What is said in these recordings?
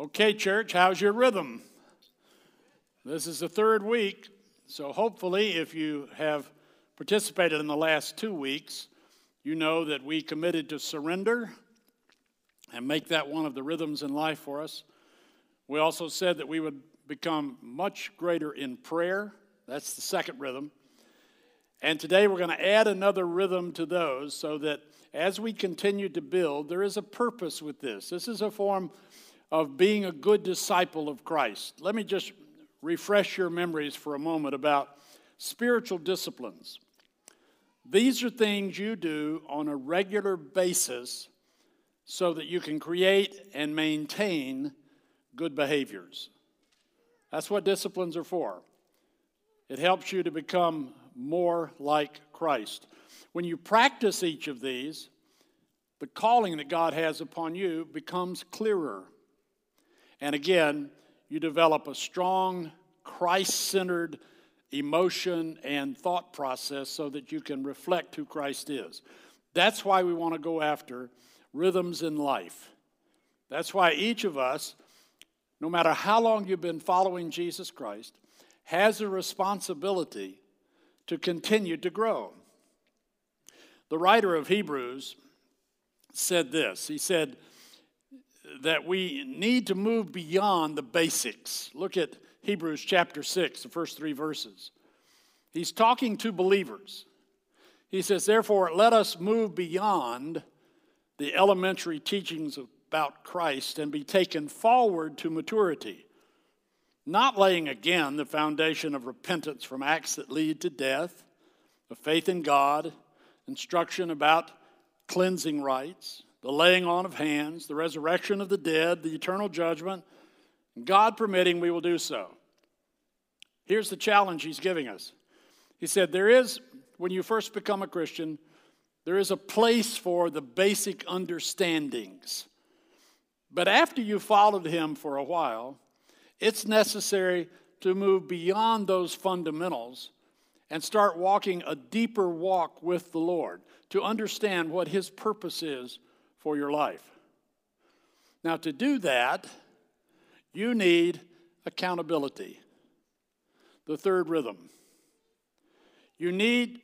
Okay, church, how's your rhythm? This is the third week, so hopefully, if you have participated in the last two weeks, you know that we committed to surrender and make that one of the rhythms in life for us. We also said that we would become much greater in prayer. That's the second rhythm. And today we're going to add another rhythm to those so that as we continue to build, there is a purpose with this. This is a form of being a good disciple of Christ. Let me just refresh your memories for a moment about spiritual disciplines. These are things you do on a regular basis so that you can create and maintain good behaviors. That's what disciplines are for. It helps you to become more like Christ. When you practice each of these, the calling that God has upon you becomes clearer. And again, you develop a strong, Christ centered emotion and thought process so that you can reflect who Christ is. That's why we want to go after rhythms in life. That's why each of us, no matter how long you've been following Jesus Christ, has a responsibility to continue to grow. The writer of Hebrews said this He said that we need to move beyond the basics. Look at Hebrews chapter 6, the first three verses. He's talking to believers. He says, Therefore, let us move beyond the elementary teachings about Christ and be taken forward to maturity not laying again the foundation of repentance from acts that lead to death, of faith in God, instruction about cleansing rites, the laying on of hands, the resurrection of the dead, the eternal judgment. God permitting, we will do so. Here's the challenge he's giving us. He said, There is, when you first become a Christian, there is a place for the basic understandings. But after you followed him for a while, it's necessary to move beyond those fundamentals and start walking a deeper walk with the Lord to understand what His purpose is for your life. Now, to do that, you need accountability. The third rhythm. You need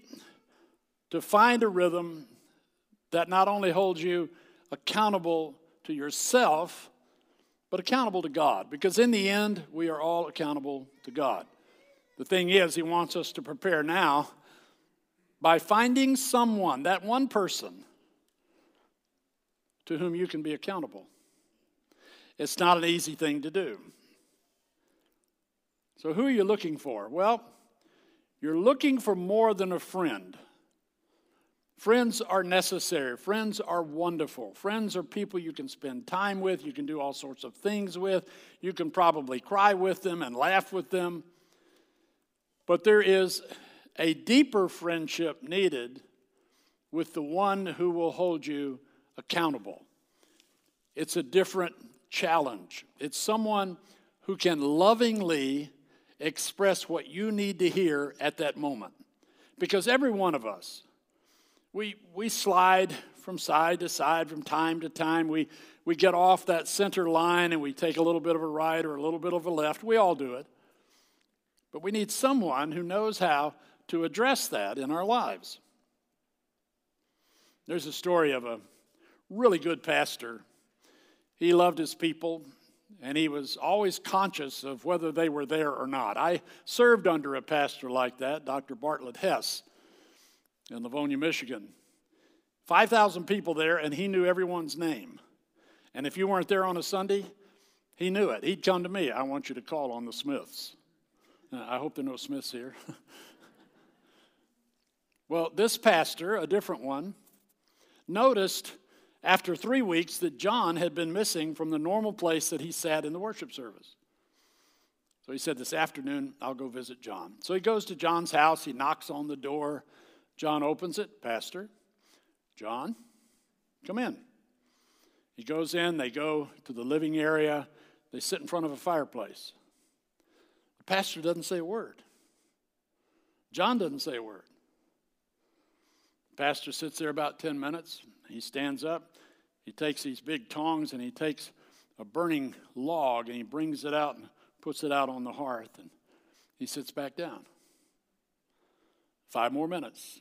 to find a rhythm that not only holds you accountable to yourself, but accountable to God, because in the end, we are all accountable to God. The thing is, He wants us to prepare now by finding someone, that one person, to whom you can be accountable. It's not an easy thing to do. So, who are you looking for? Well, you're looking for more than a friend. Friends are necessary. Friends are wonderful. Friends are people you can spend time with, you can do all sorts of things with, you can probably cry with them and laugh with them. But there is a deeper friendship needed with the one who will hold you accountable. It's a different challenge. It's someone who can lovingly express what you need to hear at that moment. Because every one of us, we, we slide from side to side from time to time. We, we get off that center line and we take a little bit of a right or a little bit of a left. We all do it. But we need someone who knows how to address that in our lives. There's a story of a really good pastor. He loved his people and he was always conscious of whether they were there or not. I served under a pastor like that, Dr. Bartlett Hess in Livonia, Michigan. 5,000 people there, and he knew everyone's name. And if you weren't there on a Sunday, he knew it. He'd come to me, I want you to call on the Smiths. Uh, I hope there are no Smiths here. well, this pastor, a different one, noticed after three weeks that John had been missing from the normal place that he sat in the worship service. So he said, This afternoon, I'll go visit John. So he goes to John's house, he knocks on the door. John opens it, Pastor. John, come in. He goes in, they go to the living area, they sit in front of a fireplace. The pastor doesn't say a word. John doesn't say a word. The pastor sits there about 10 minutes. He stands up. He takes these big tongs and he takes a burning log and he brings it out and puts it out on the hearth and he sits back down. Five more minutes,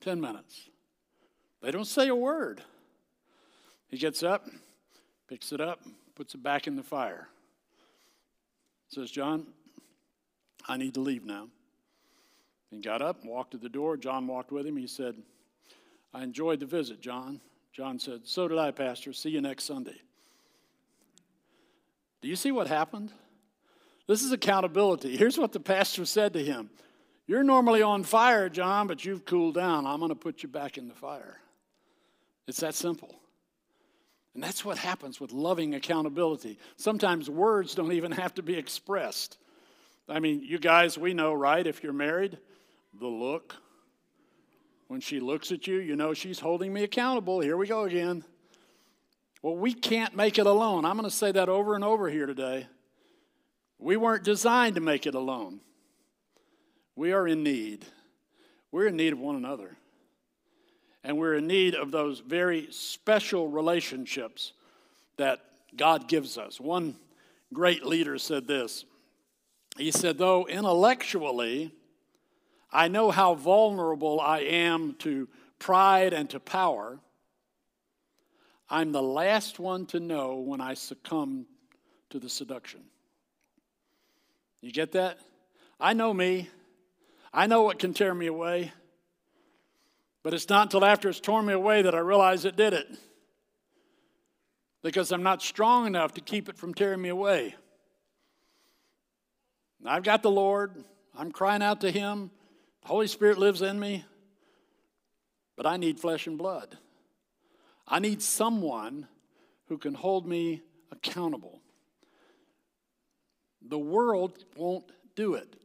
10 minutes. They don't say a word. He gets up, picks it up, puts it back in the fire. Says, John, I need to leave now. He got up, walked to the door. John walked with him. He said, I enjoyed the visit, John. John said, So did I, Pastor. See you next Sunday. Do you see what happened? This is accountability. Here's what the pastor said to him You're normally on fire, John, but you've cooled down. I'm going to put you back in the fire. It's that simple. And that's what happens with loving accountability. Sometimes words don't even have to be expressed. I mean, you guys, we know, right? If you're married, the look. When she looks at you, you know she's holding me accountable. Here we go again. Well, we can't make it alone. I'm going to say that over and over here today. We weren't designed to make it alone. We are in need. We're in need of one another. And we're in need of those very special relationships that God gives us. One great leader said this He said, Though intellectually I know how vulnerable I am to pride and to power, I'm the last one to know when I succumb to the seduction. You get that? I know me. I know what can tear me away. But it's not until after it's torn me away that I realize it did it. Because I'm not strong enough to keep it from tearing me away. I've got the Lord. I'm crying out to Him. Holy Spirit lives in me. But I need flesh and blood. I need someone who can hold me accountable. The world won't do it.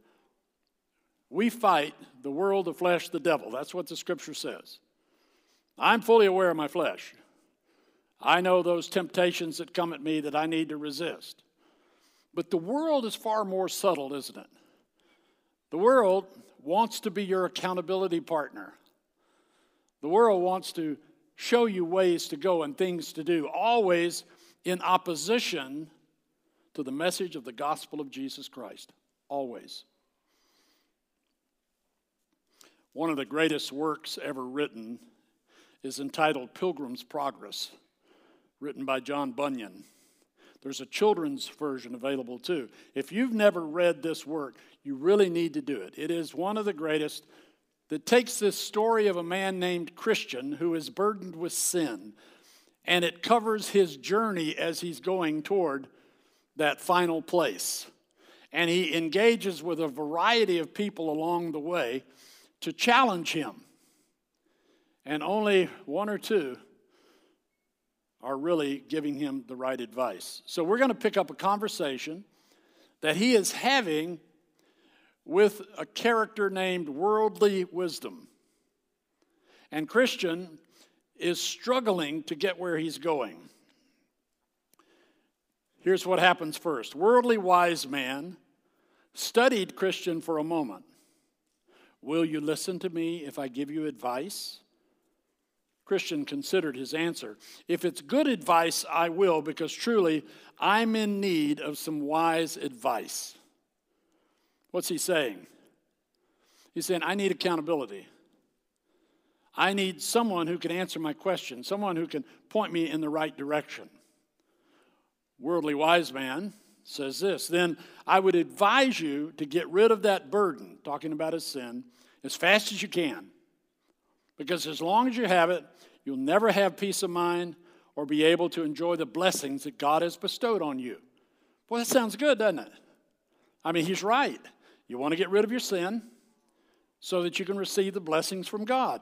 We fight the world, the flesh, the devil. That's what the scripture says. I'm fully aware of my flesh. I know those temptations that come at me that I need to resist. But the world is far more subtle, isn't it? The world wants to be your accountability partner. The world wants to show you ways to go and things to do, always in opposition to the message of the gospel of Jesus Christ. Always. One of the greatest works ever written is entitled Pilgrim's Progress, written by John Bunyan. There's a children's version available too. If you've never read this work, you really need to do it. It is one of the greatest that takes this story of a man named Christian who is burdened with sin, and it covers his journey as he's going toward that final place. And he engages with a variety of people along the way to challenge him. And only one or two are really giving him the right advice. So we're going to pick up a conversation that he is having with a character named Worldly Wisdom. And Christian is struggling to get where he's going. Here's what happens first Worldly wise man studied Christian for a moment. Will you listen to me if I give you advice? Christian considered his answer. If it's good advice, I will, because truly I'm in need of some wise advice. What's he saying? He's saying, I need accountability. I need someone who can answer my question, someone who can point me in the right direction. Worldly wise man says this Then I would advise you to get rid of that burden, talking about his sin, as fast as you can. Because as long as you have it, you'll never have peace of mind or be able to enjoy the blessings that God has bestowed on you. Well, that sounds good, doesn't it? I mean, he's right. You want to get rid of your sin so that you can receive the blessings from God.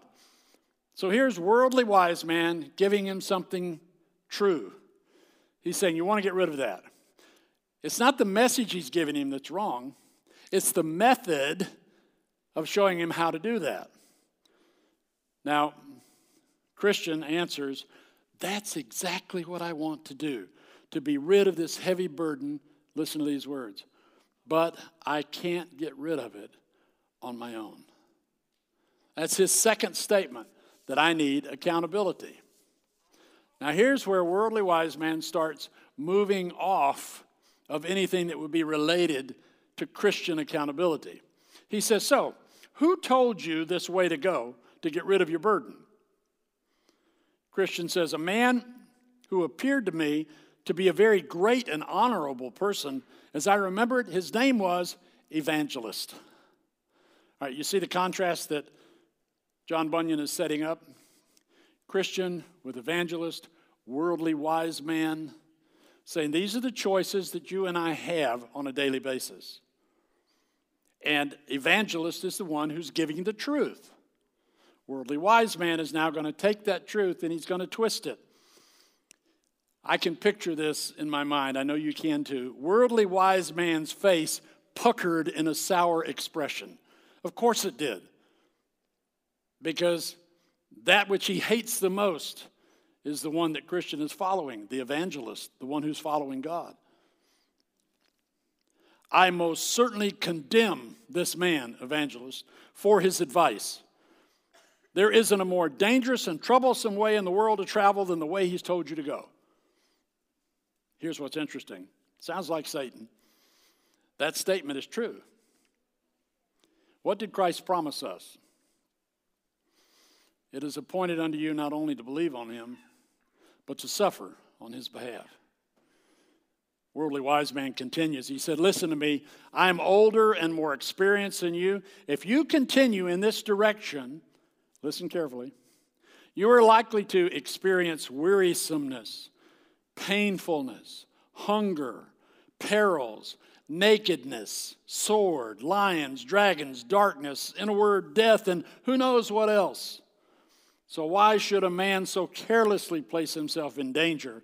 So here's worldly wise man giving him something true. He's saying, You want to get rid of that. It's not the message he's giving him that's wrong, it's the method of showing him how to do that. Now, Christian answers, That's exactly what I want to do, to be rid of this heavy burden. Listen to these words. But I can't get rid of it on my own. That's his second statement that I need accountability. Now, here's where worldly wise man starts moving off of anything that would be related to Christian accountability. He says, So, who told you this way to go to get rid of your burden? Christian says, A man who appeared to me to be a very great and honorable person. As I remember it, his name was Evangelist. All right, you see the contrast that John Bunyan is setting up? Christian with evangelist, worldly wise man, saying these are the choices that you and I have on a daily basis. And evangelist is the one who's giving the truth. Worldly wise man is now going to take that truth and he's going to twist it. I can picture this in my mind. I know you can too. Worldly wise man's face puckered in a sour expression. Of course it did. Because that which he hates the most is the one that Christian is following, the evangelist, the one who's following God. I most certainly condemn this man, evangelist, for his advice. There isn't a more dangerous and troublesome way in the world to travel than the way he's told you to go. Here's what's interesting sounds like Satan. That statement is true. What did Christ promise us? It is appointed unto you not only to believe on him, but to suffer on his behalf. Worldly wise man continues. He said, Listen to me. I'm older and more experienced than you. If you continue in this direction, listen carefully, you are likely to experience wearisomeness, painfulness, hunger, perils, nakedness, sword, lions, dragons, darkness, in a word, death, and who knows what else. So, why should a man so carelessly place himself in danger?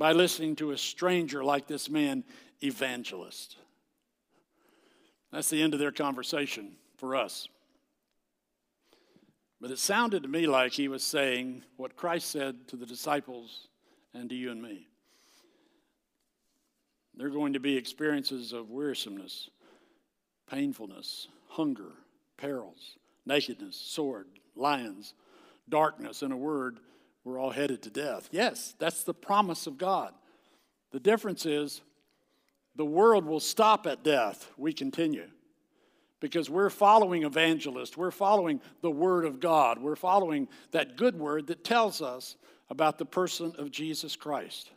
by listening to a stranger like this man, evangelist. That's the end of their conversation for us. But it sounded to me like he was saying what Christ said to the disciples and to you and me. There are going to be experiences of wearisomeness, painfulness, hunger, perils, nakedness, sword, lions, darkness, in a word, we're all headed to death. Yes, that's the promise of God. The difference is the world will stop at death. We continue. Because we're following evangelists, we're following the Word of God, we're following that good word that tells us about the person of Jesus Christ.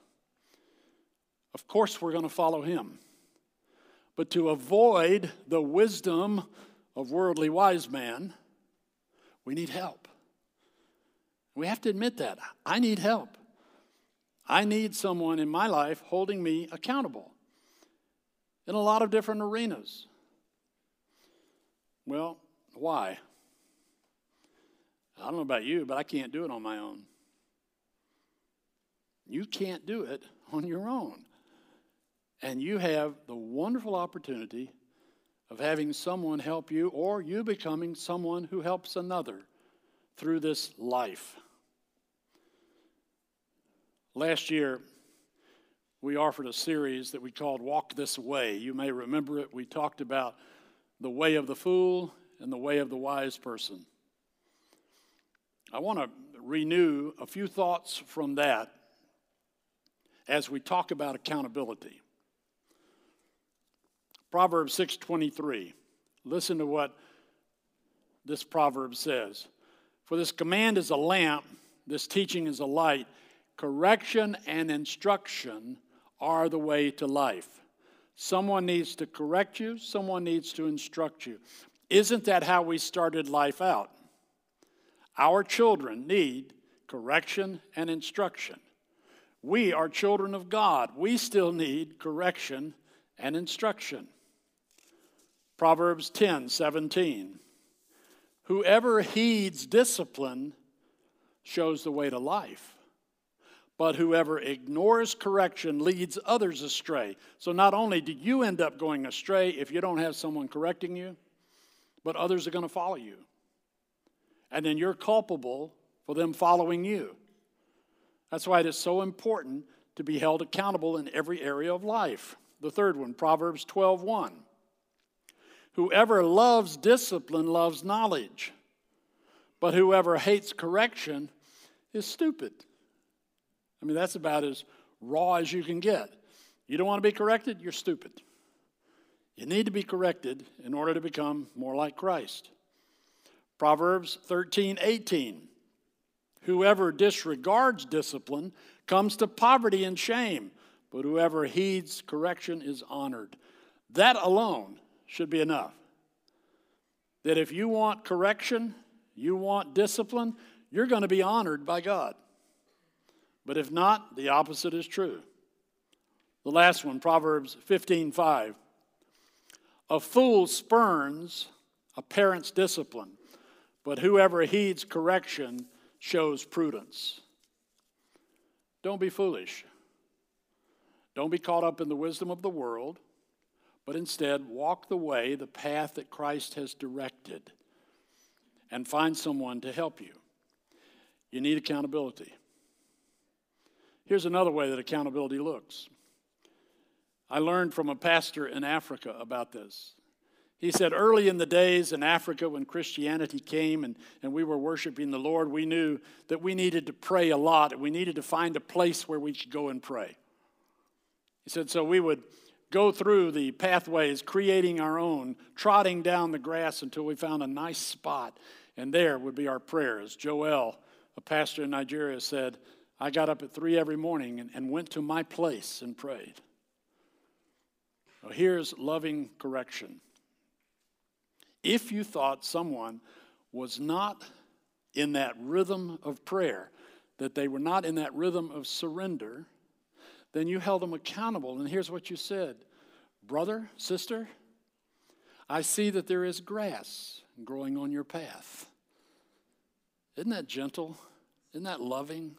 Of course, we're going to follow Him. But to avoid the wisdom of worldly wise man, we need help. We have to admit that. I need help. I need someone in my life holding me accountable in a lot of different arenas. Well, why? I don't know about you, but I can't do it on my own. You can't do it on your own. And you have the wonderful opportunity of having someone help you or you becoming someone who helps another through this life. Last year, we offered a series that we called Walk This Way. You may remember it. We talked about the way of the fool and the way of the wise person. I want to renew a few thoughts from that as we talk about accountability. Proverbs 6:23. Listen to what this proverb says. For this command is a lamp, this teaching is a light Correction and instruction are the way to life. Someone needs to correct you, someone needs to instruct you. Isn't that how we started life out? Our children need correction and instruction. We are children of God. We still need correction and instruction. Proverbs 10 17. Whoever heeds discipline shows the way to life but whoever ignores correction leads others astray. So not only do you end up going astray if you don't have someone correcting you, but others are going to follow you. And then you're culpable for them following you. That's why it is so important to be held accountable in every area of life. The third one, Proverbs 12:1. Whoever loves discipline loves knowledge, but whoever hates correction is stupid. I mean, that's about as raw as you can get. You don't want to be corrected? You're stupid. You need to be corrected in order to become more like Christ. Proverbs 13, 18. Whoever disregards discipline comes to poverty and shame, but whoever heeds correction is honored. That alone should be enough. That if you want correction, you want discipline, you're going to be honored by God. But if not, the opposite is true. The last one, Proverbs 15:5. A fool spurns a parent's discipline, but whoever heeds correction shows prudence. Don't be foolish. Don't be caught up in the wisdom of the world, but instead walk the way, the path that Christ has directed, and find someone to help you. You need accountability. Here's another way that accountability looks. I learned from a pastor in Africa about this. He said, early in the days in Africa, when Christianity came and, and we were worshiping the Lord, we knew that we needed to pray a lot and we needed to find a place where we could go and pray. He said, so we would go through the pathways, creating our own, trotting down the grass until we found a nice spot, and there would be our prayers. Joel, a pastor in Nigeria, said, I got up at three every morning and, and went to my place and prayed. Well, here's loving correction. If you thought someone was not in that rhythm of prayer, that they were not in that rhythm of surrender, then you held them accountable. And here's what you said Brother, sister, I see that there is grass growing on your path. Isn't that gentle? Isn't that loving?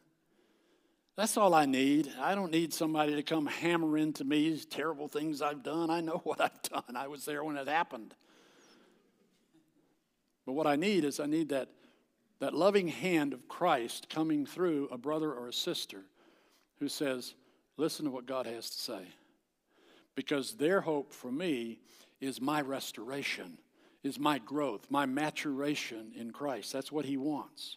That's all I need. I don't need somebody to come hammer into me terrible things I've done. I know what I've done. I was there when it happened. But what I need is I need that, that loving hand of Christ coming through a brother or a sister who says, Listen to what God has to say. Because their hope for me is my restoration, is my growth, my maturation in Christ. That's what He wants.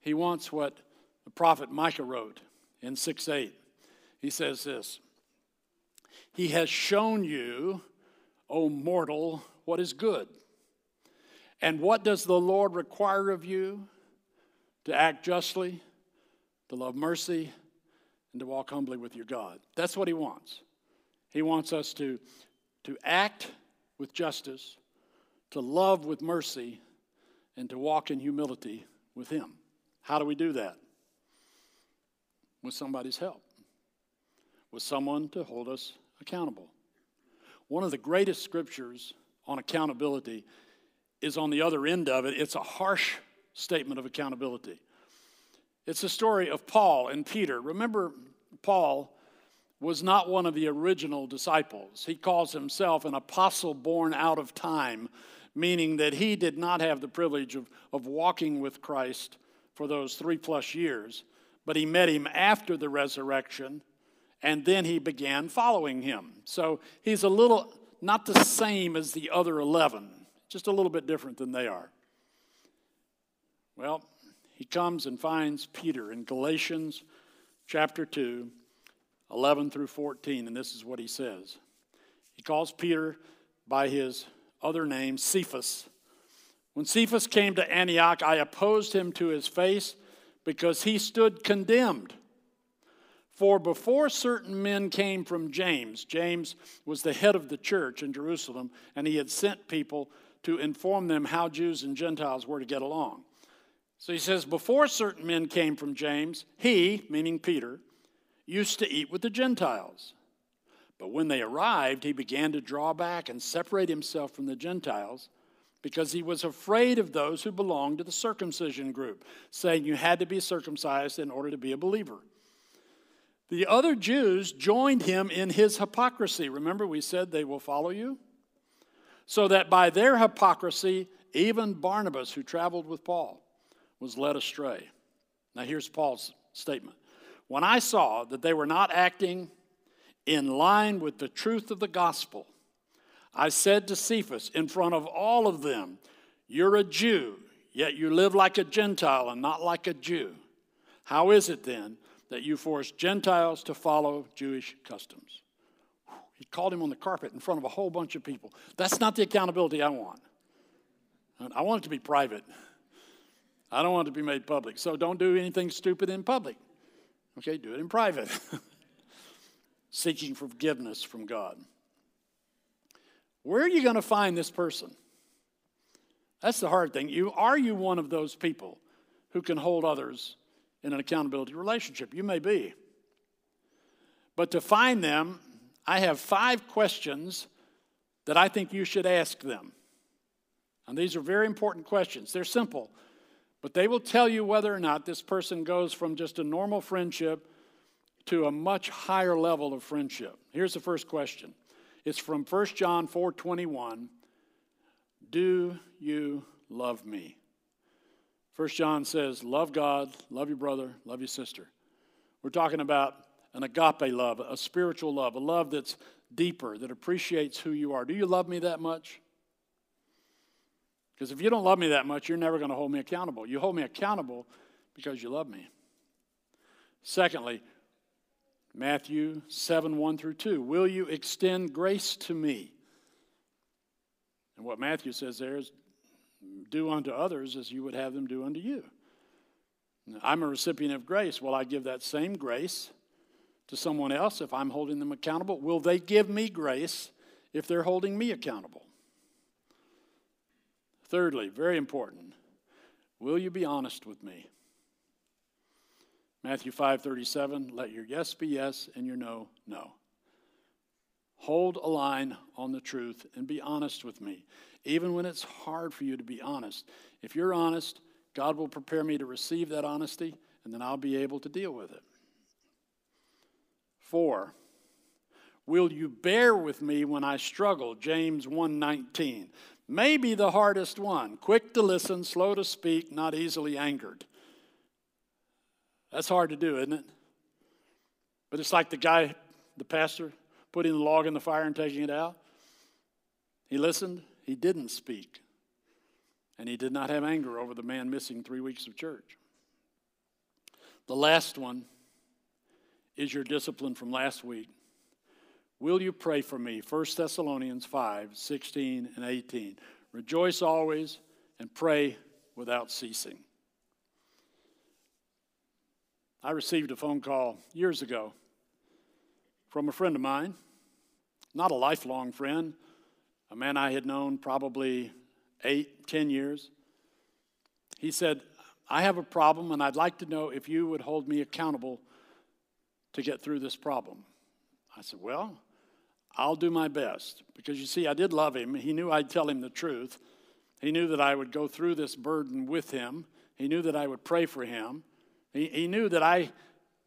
He wants what the prophet Micah wrote in 6 8. He says this He has shown you, O mortal, what is good. And what does the Lord require of you? To act justly, to love mercy, and to walk humbly with your God. That's what He wants. He wants us to, to act with justice, to love with mercy, and to walk in humility with Him. How do we do that? With somebody's help, with someone to hold us accountable. One of the greatest scriptures on accountability is on the other end of it. It's a harsh statement of accountability. It's the story of Paul and Peter. Remember, Paul was not one of the original disciples. He calls himself an apostle born out of time, meaning that he did not have the privilege of, of walking with Christ for those three plus years, but he met him after the resurrection, and then he began following him. So he's a little, not the same as the other 11, just a little bit different than they are. Well, he comes and finds Peter in Galatians chapter 2, 11 through 14, and this is what he says. He calls Peter by his other name, Cephas. When Cephas came to Antioch, I opposed him to his face because he stood condemned. For before certain men came from James, James was the head of the church in Jerusalem, and he had sent people to inform them how Jews and Gentiles were to get along. So he says, Before certain men came from James, he, meaning Peter, used to eat with the Gentiles. But when they arrived, he began to draw back and separate himself from the Gentiles because he was afraid of those who belonged to the circumcision group, saying you had to be circumcised in order to be a believer. The other Jews joined him in his hypocrisy. Remember, we said they will follow you? So that by their hypocrisy, even Barnabas, who traveled with Paul, was led astray. Now, here's Paul's statement. When I saw that they were not acting in line with the truth of the gospel, I said to Cephas in front of all of them, You're a Jew, yet you live like a Gentile and not like a Jew. How is it then that you force Gentiles to follow Jewish customs. He called him on the carpet in front of a whole bunch of people. That's not the accountability I want. I want it to be private. I don't want it to be made public. So don't do anything stupid in public. Okay, do it in private. Seeking forgiveness from God. Where are you going to find this person? That's the hard thing. You are you one of those people who can hold others in an accountability relationship? You may be. But to find them, I have five questions that I think you should ask them. And these are very important questions. They're simple, but they will tell you whether or not this person goes from just a normal friendship to a much higher level of friendship. Here's the first question. It's from 1 John 4:21. Do you love me? 1 John says, Love God, love your brother, love your sister. We're talking about an agape love, a spiritual love, a love that's deeper, that appreciates who you are. Do you love me that much? Because if you don't love me that much, you're never going to hold me accountable. You hold me accountable because you love me. Secondly, Matthew 7 1 through 2. Will you extend grace to me? And what Matthew says there is do unto others as you would have them do unto you. I'm a recipient of grace. Will I give that same grace to someone else if I'm holding them accountable? Will they give me grace if they're holding me accountable? Thirdly, very important, will you be honest with me? Matthew 5:37, let your yes be yes and your no no. Hold a line on the truth and be honest with me even when it's hard for you to be honest. If you're honest, God will prepare me to receive that honesty, and then I'll be able to deal with it. Four, will you bear with me when I struggle? James 1:19. Maybe the hardest one. Quick to listen, slow to speak, not easily angered. That's hard to do, isn't it? But it's like the guy, the pastor, putting the log in the fire and taking it out. He listened, he didn't speak. And he did not have anger over the man missing three weeks of church. The last one is your discipline from last week. Will you pray for me? 1 Thessalonians 5 16 and 18. Rejoice always and pray without ceasing. I received a phone call years ago from a friend of mine, not a lifelong friend, a man I had known probably eight, ten years. He said, I have a problem, and I'd like to know if you would hold me accountable to get through this problem. I said, Well, I'll do my best. Because you see, I did love him. He knew I'd tell him the truth. He knew that I would go through this burden with him. He knew that I would pray for him. He, he knew that I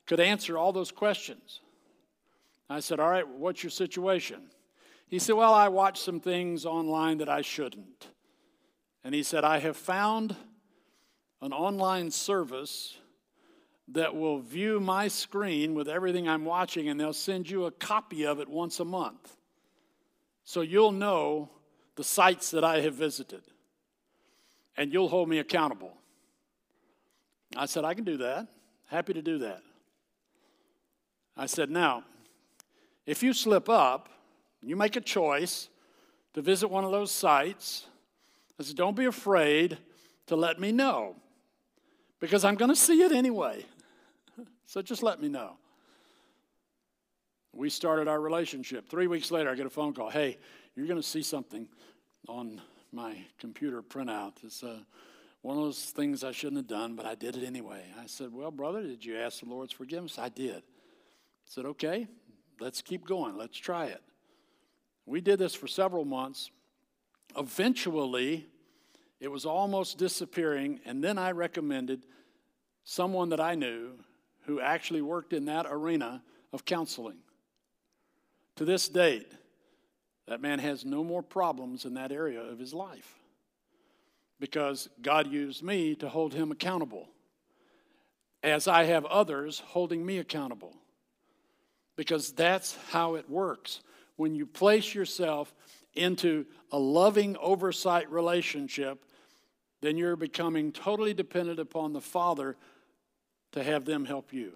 could answer all those questions. I said, All right, what's your situation? He said, Well, I watched some things online that I shouldn't. And he said, I have found an online service that will view my screen with everything I'm watching, and they'll send you a copy of it once a month. So you'll know the sites that I have visited, and you'll hold me accountable. I said, I can do that. Happy to do that. I said, Now, if you slip up, you make a choice to visit one of those sites. I said, Don't be afraid to let me know because I'm going to see it anyway. So just let me know. We started our relationship. Three weeks later, I get a phone call. Hey, you're going to see something on my computer printout. It's uh, one of those things I shouldn't have done, but I did it anyway. I said, Well, brother, did you ask the Lord's forgiveness? I did. I said, Okay, let's keep going. Let's try it. We did this for several months. Eventually, it was almost disappearing, and then I recommended someone that I knew who actually worked in that arena of counseling. To this date, that man has no more problems in that area of his life because God used me to hold him accountable, as I have others holding me accountable, because that's how it works when you place yourself into a loving oversight relationship, then you're becoming totally dependent upon the Father to have them help you.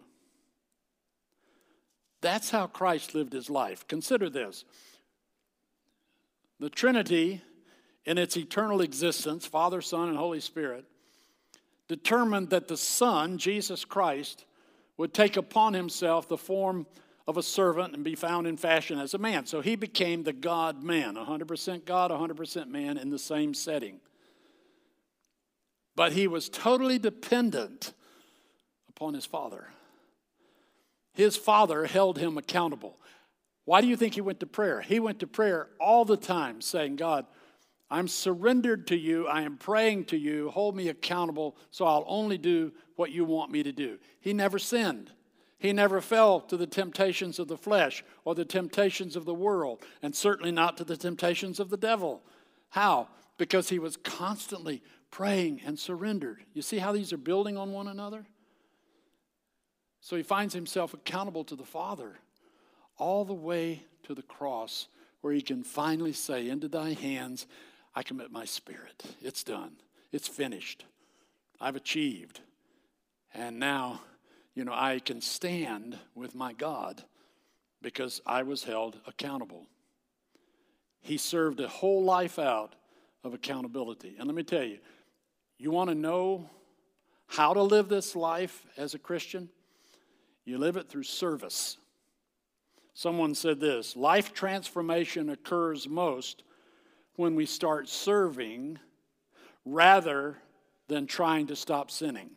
That's how Christ lived his life. Consider this the Trinity, in its eternal existence, Father, Son, and Holy Spirit, determined that the Son, Jesus Christ, would take upon himself the form of a servant and be found in fashion as a man. So he became the God man, 100% God, 100% man in the same setting. But he was totally dependent upon his Father. His Father held him accountable. Why do you think he went to prayer? He went to prayer all the time saying, God, I'm surrendered to you. I am praying to you. Hold me accountable so I'll only do what you want me to do. He never sinned. He never fell to the temptations of the flesh or the temptations of the world, and certainly not to the temptations of the devil. How? Because he was constantly praying and surrendered. You see how these are building on one another? So he finds himself accountable to the Father all the way to the cross, where he can finally say, Into thy hands I commit my spirit. It's done, it's finished. I've achieved. And now, you know, I can stand with my God because I was held accountable. He served a whole life out of accountability. And let me tell you, you want to know how to live this life as a Christian? You live it through service. Someone said this life transformation occurs most when we start serving rather than trying to stop sinning.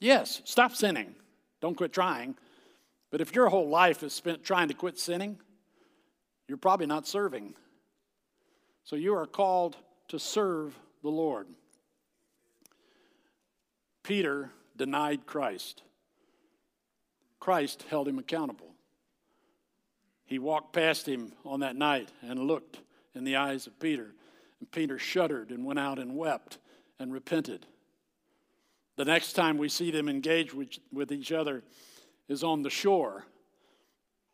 Yes, stop sinning. Don't quit trying. But if your whole life is spent trying to quit sinning, you're probably not serving. So you are called to serve the Lord. Peter denied Christ. Christ held him accountable. He walked past him on that night and looked in the eyes of Peter. And Peter shuddered and went out and wept and repented. The next time we see them engage with, with each other is on the shore.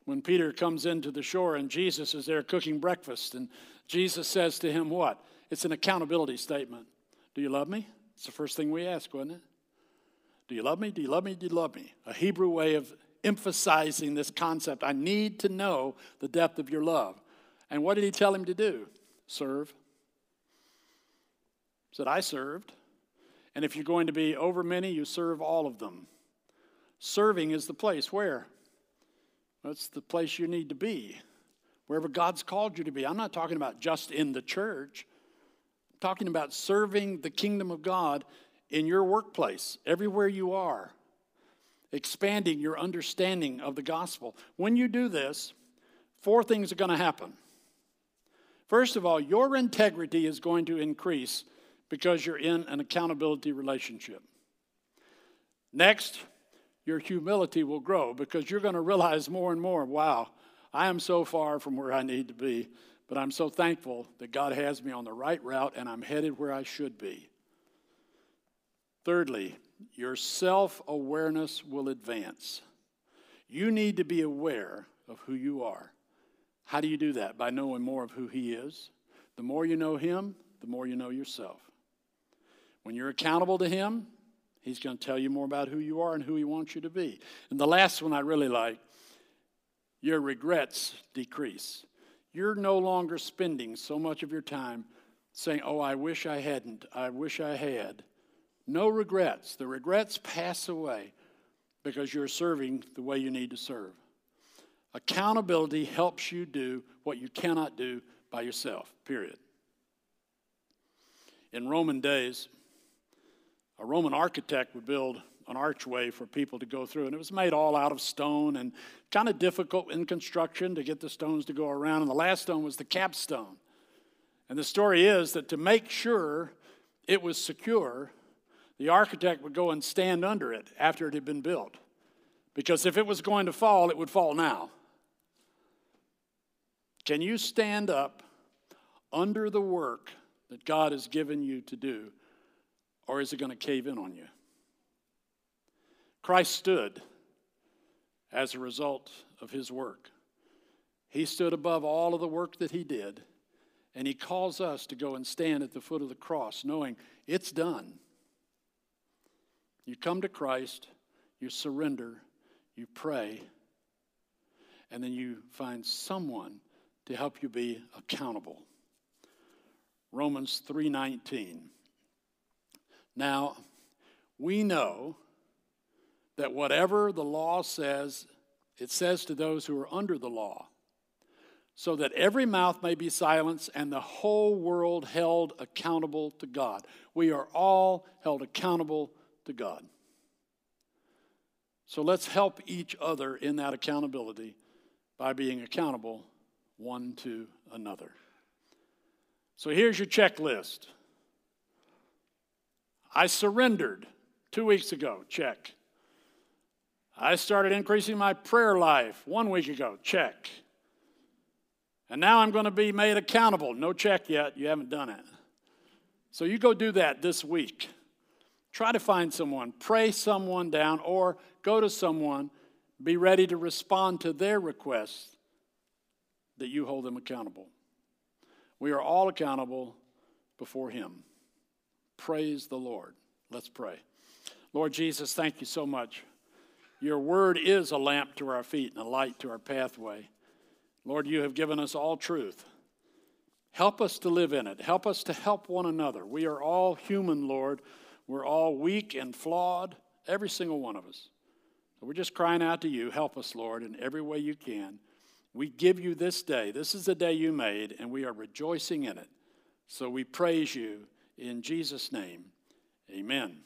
When Peter comes into the shore and Jesus is there cooking breakfast, and Jesus says to him, What? It's an accountability statement. Do you love me? It's the first thing we ask, wasn't it? Do you love me? Do you love me? Do you love me? A Hebrew way of emphasizing this concept. I need to know the depth of your love. And what did he tell him to do? Serve. He said, I served. And if you're going to be over many, you serve all of them. Serving is the place where? That's the place you need to be, wherever God's called you to be. I'm not talking about just in the church, I'm talking about serving the kingdom of God in your workplace, everywhere you are, expanding your understanding of the gospel. When you do this, four things are going to happen. First of all, your integrity is going to increase because you're in an accountability relationship. Next, your humility will grow because you're going to realize more and more wow, I am so far from where I need to be, but I'm so thankful that God has me on the right route and I'm headed where I should be. Thirdly, your self awareness will advance. You need to be aware of who you are. How do you do that? By knowing more of who He is. The more you know Him, the more you know yourself. When you're accountable to Him, He's going to tell you more about who you are and who He wants you to be. And the last one I really like your regrets decrease. You're no longer spending so much of your time saying, Oh, I wish I hadn't, I wish I had. No regrets. The regrets pass away because you're serving the way you need to serve. Accountability helps you do what you cannot do by yourself, period. In Roman days, a Roman architect would build an archway for people to go through, and it was made all out of stone and kind of difficult in construction to get the stones to go around. And the last stone was the capstone. And the story is that to make sure it was secure, the architect would go and stand under it after it had been built. Because if it was going to fall, it would fall now. Can you stand up under the work that God has given you to do, or is it going to cave in on you? Christ stood as a result of his work. He stood above all of the work that he did, and he calls us to go and stand at the foot of the cross, knowing it's done. You come to Christ, you surrender, you pray, and then you find someone to help you be accountable. Romans 3:19. Now, we know that whatever the law says, it says to those who are under the law, so that every mouth may be silenced and the whole world held accountable to God. We are all held accountable to God. So let's help each other in that accountability by being accountable one to another. So here's your checklist. I surrendered two weeks ago, check. I started increasing my prayer life one week ago, check. And now I'm going to be made accountable. No check yet, you haven't done it. So you go do that this week. Try to find someone, pray someone down, or go to someone, be ready to respond to their requests that you hold them accountable. We are all accountable before Him. Praise the Lord. Let's pray. Lord Jesus, thank you so much. Your word is a lamp to our feet and a light to our pathway. Lord, you have given us all truth. Help us to live in it. Help us to help one another. We are all human, Lord. We're all weak and flawed, every single one of us. So we're just crying out to you. Help us, Lord, in every way you can. We give you this day. This is the day you made, and we are rejoicing in it. So we praise you in Jesus' name. Amen.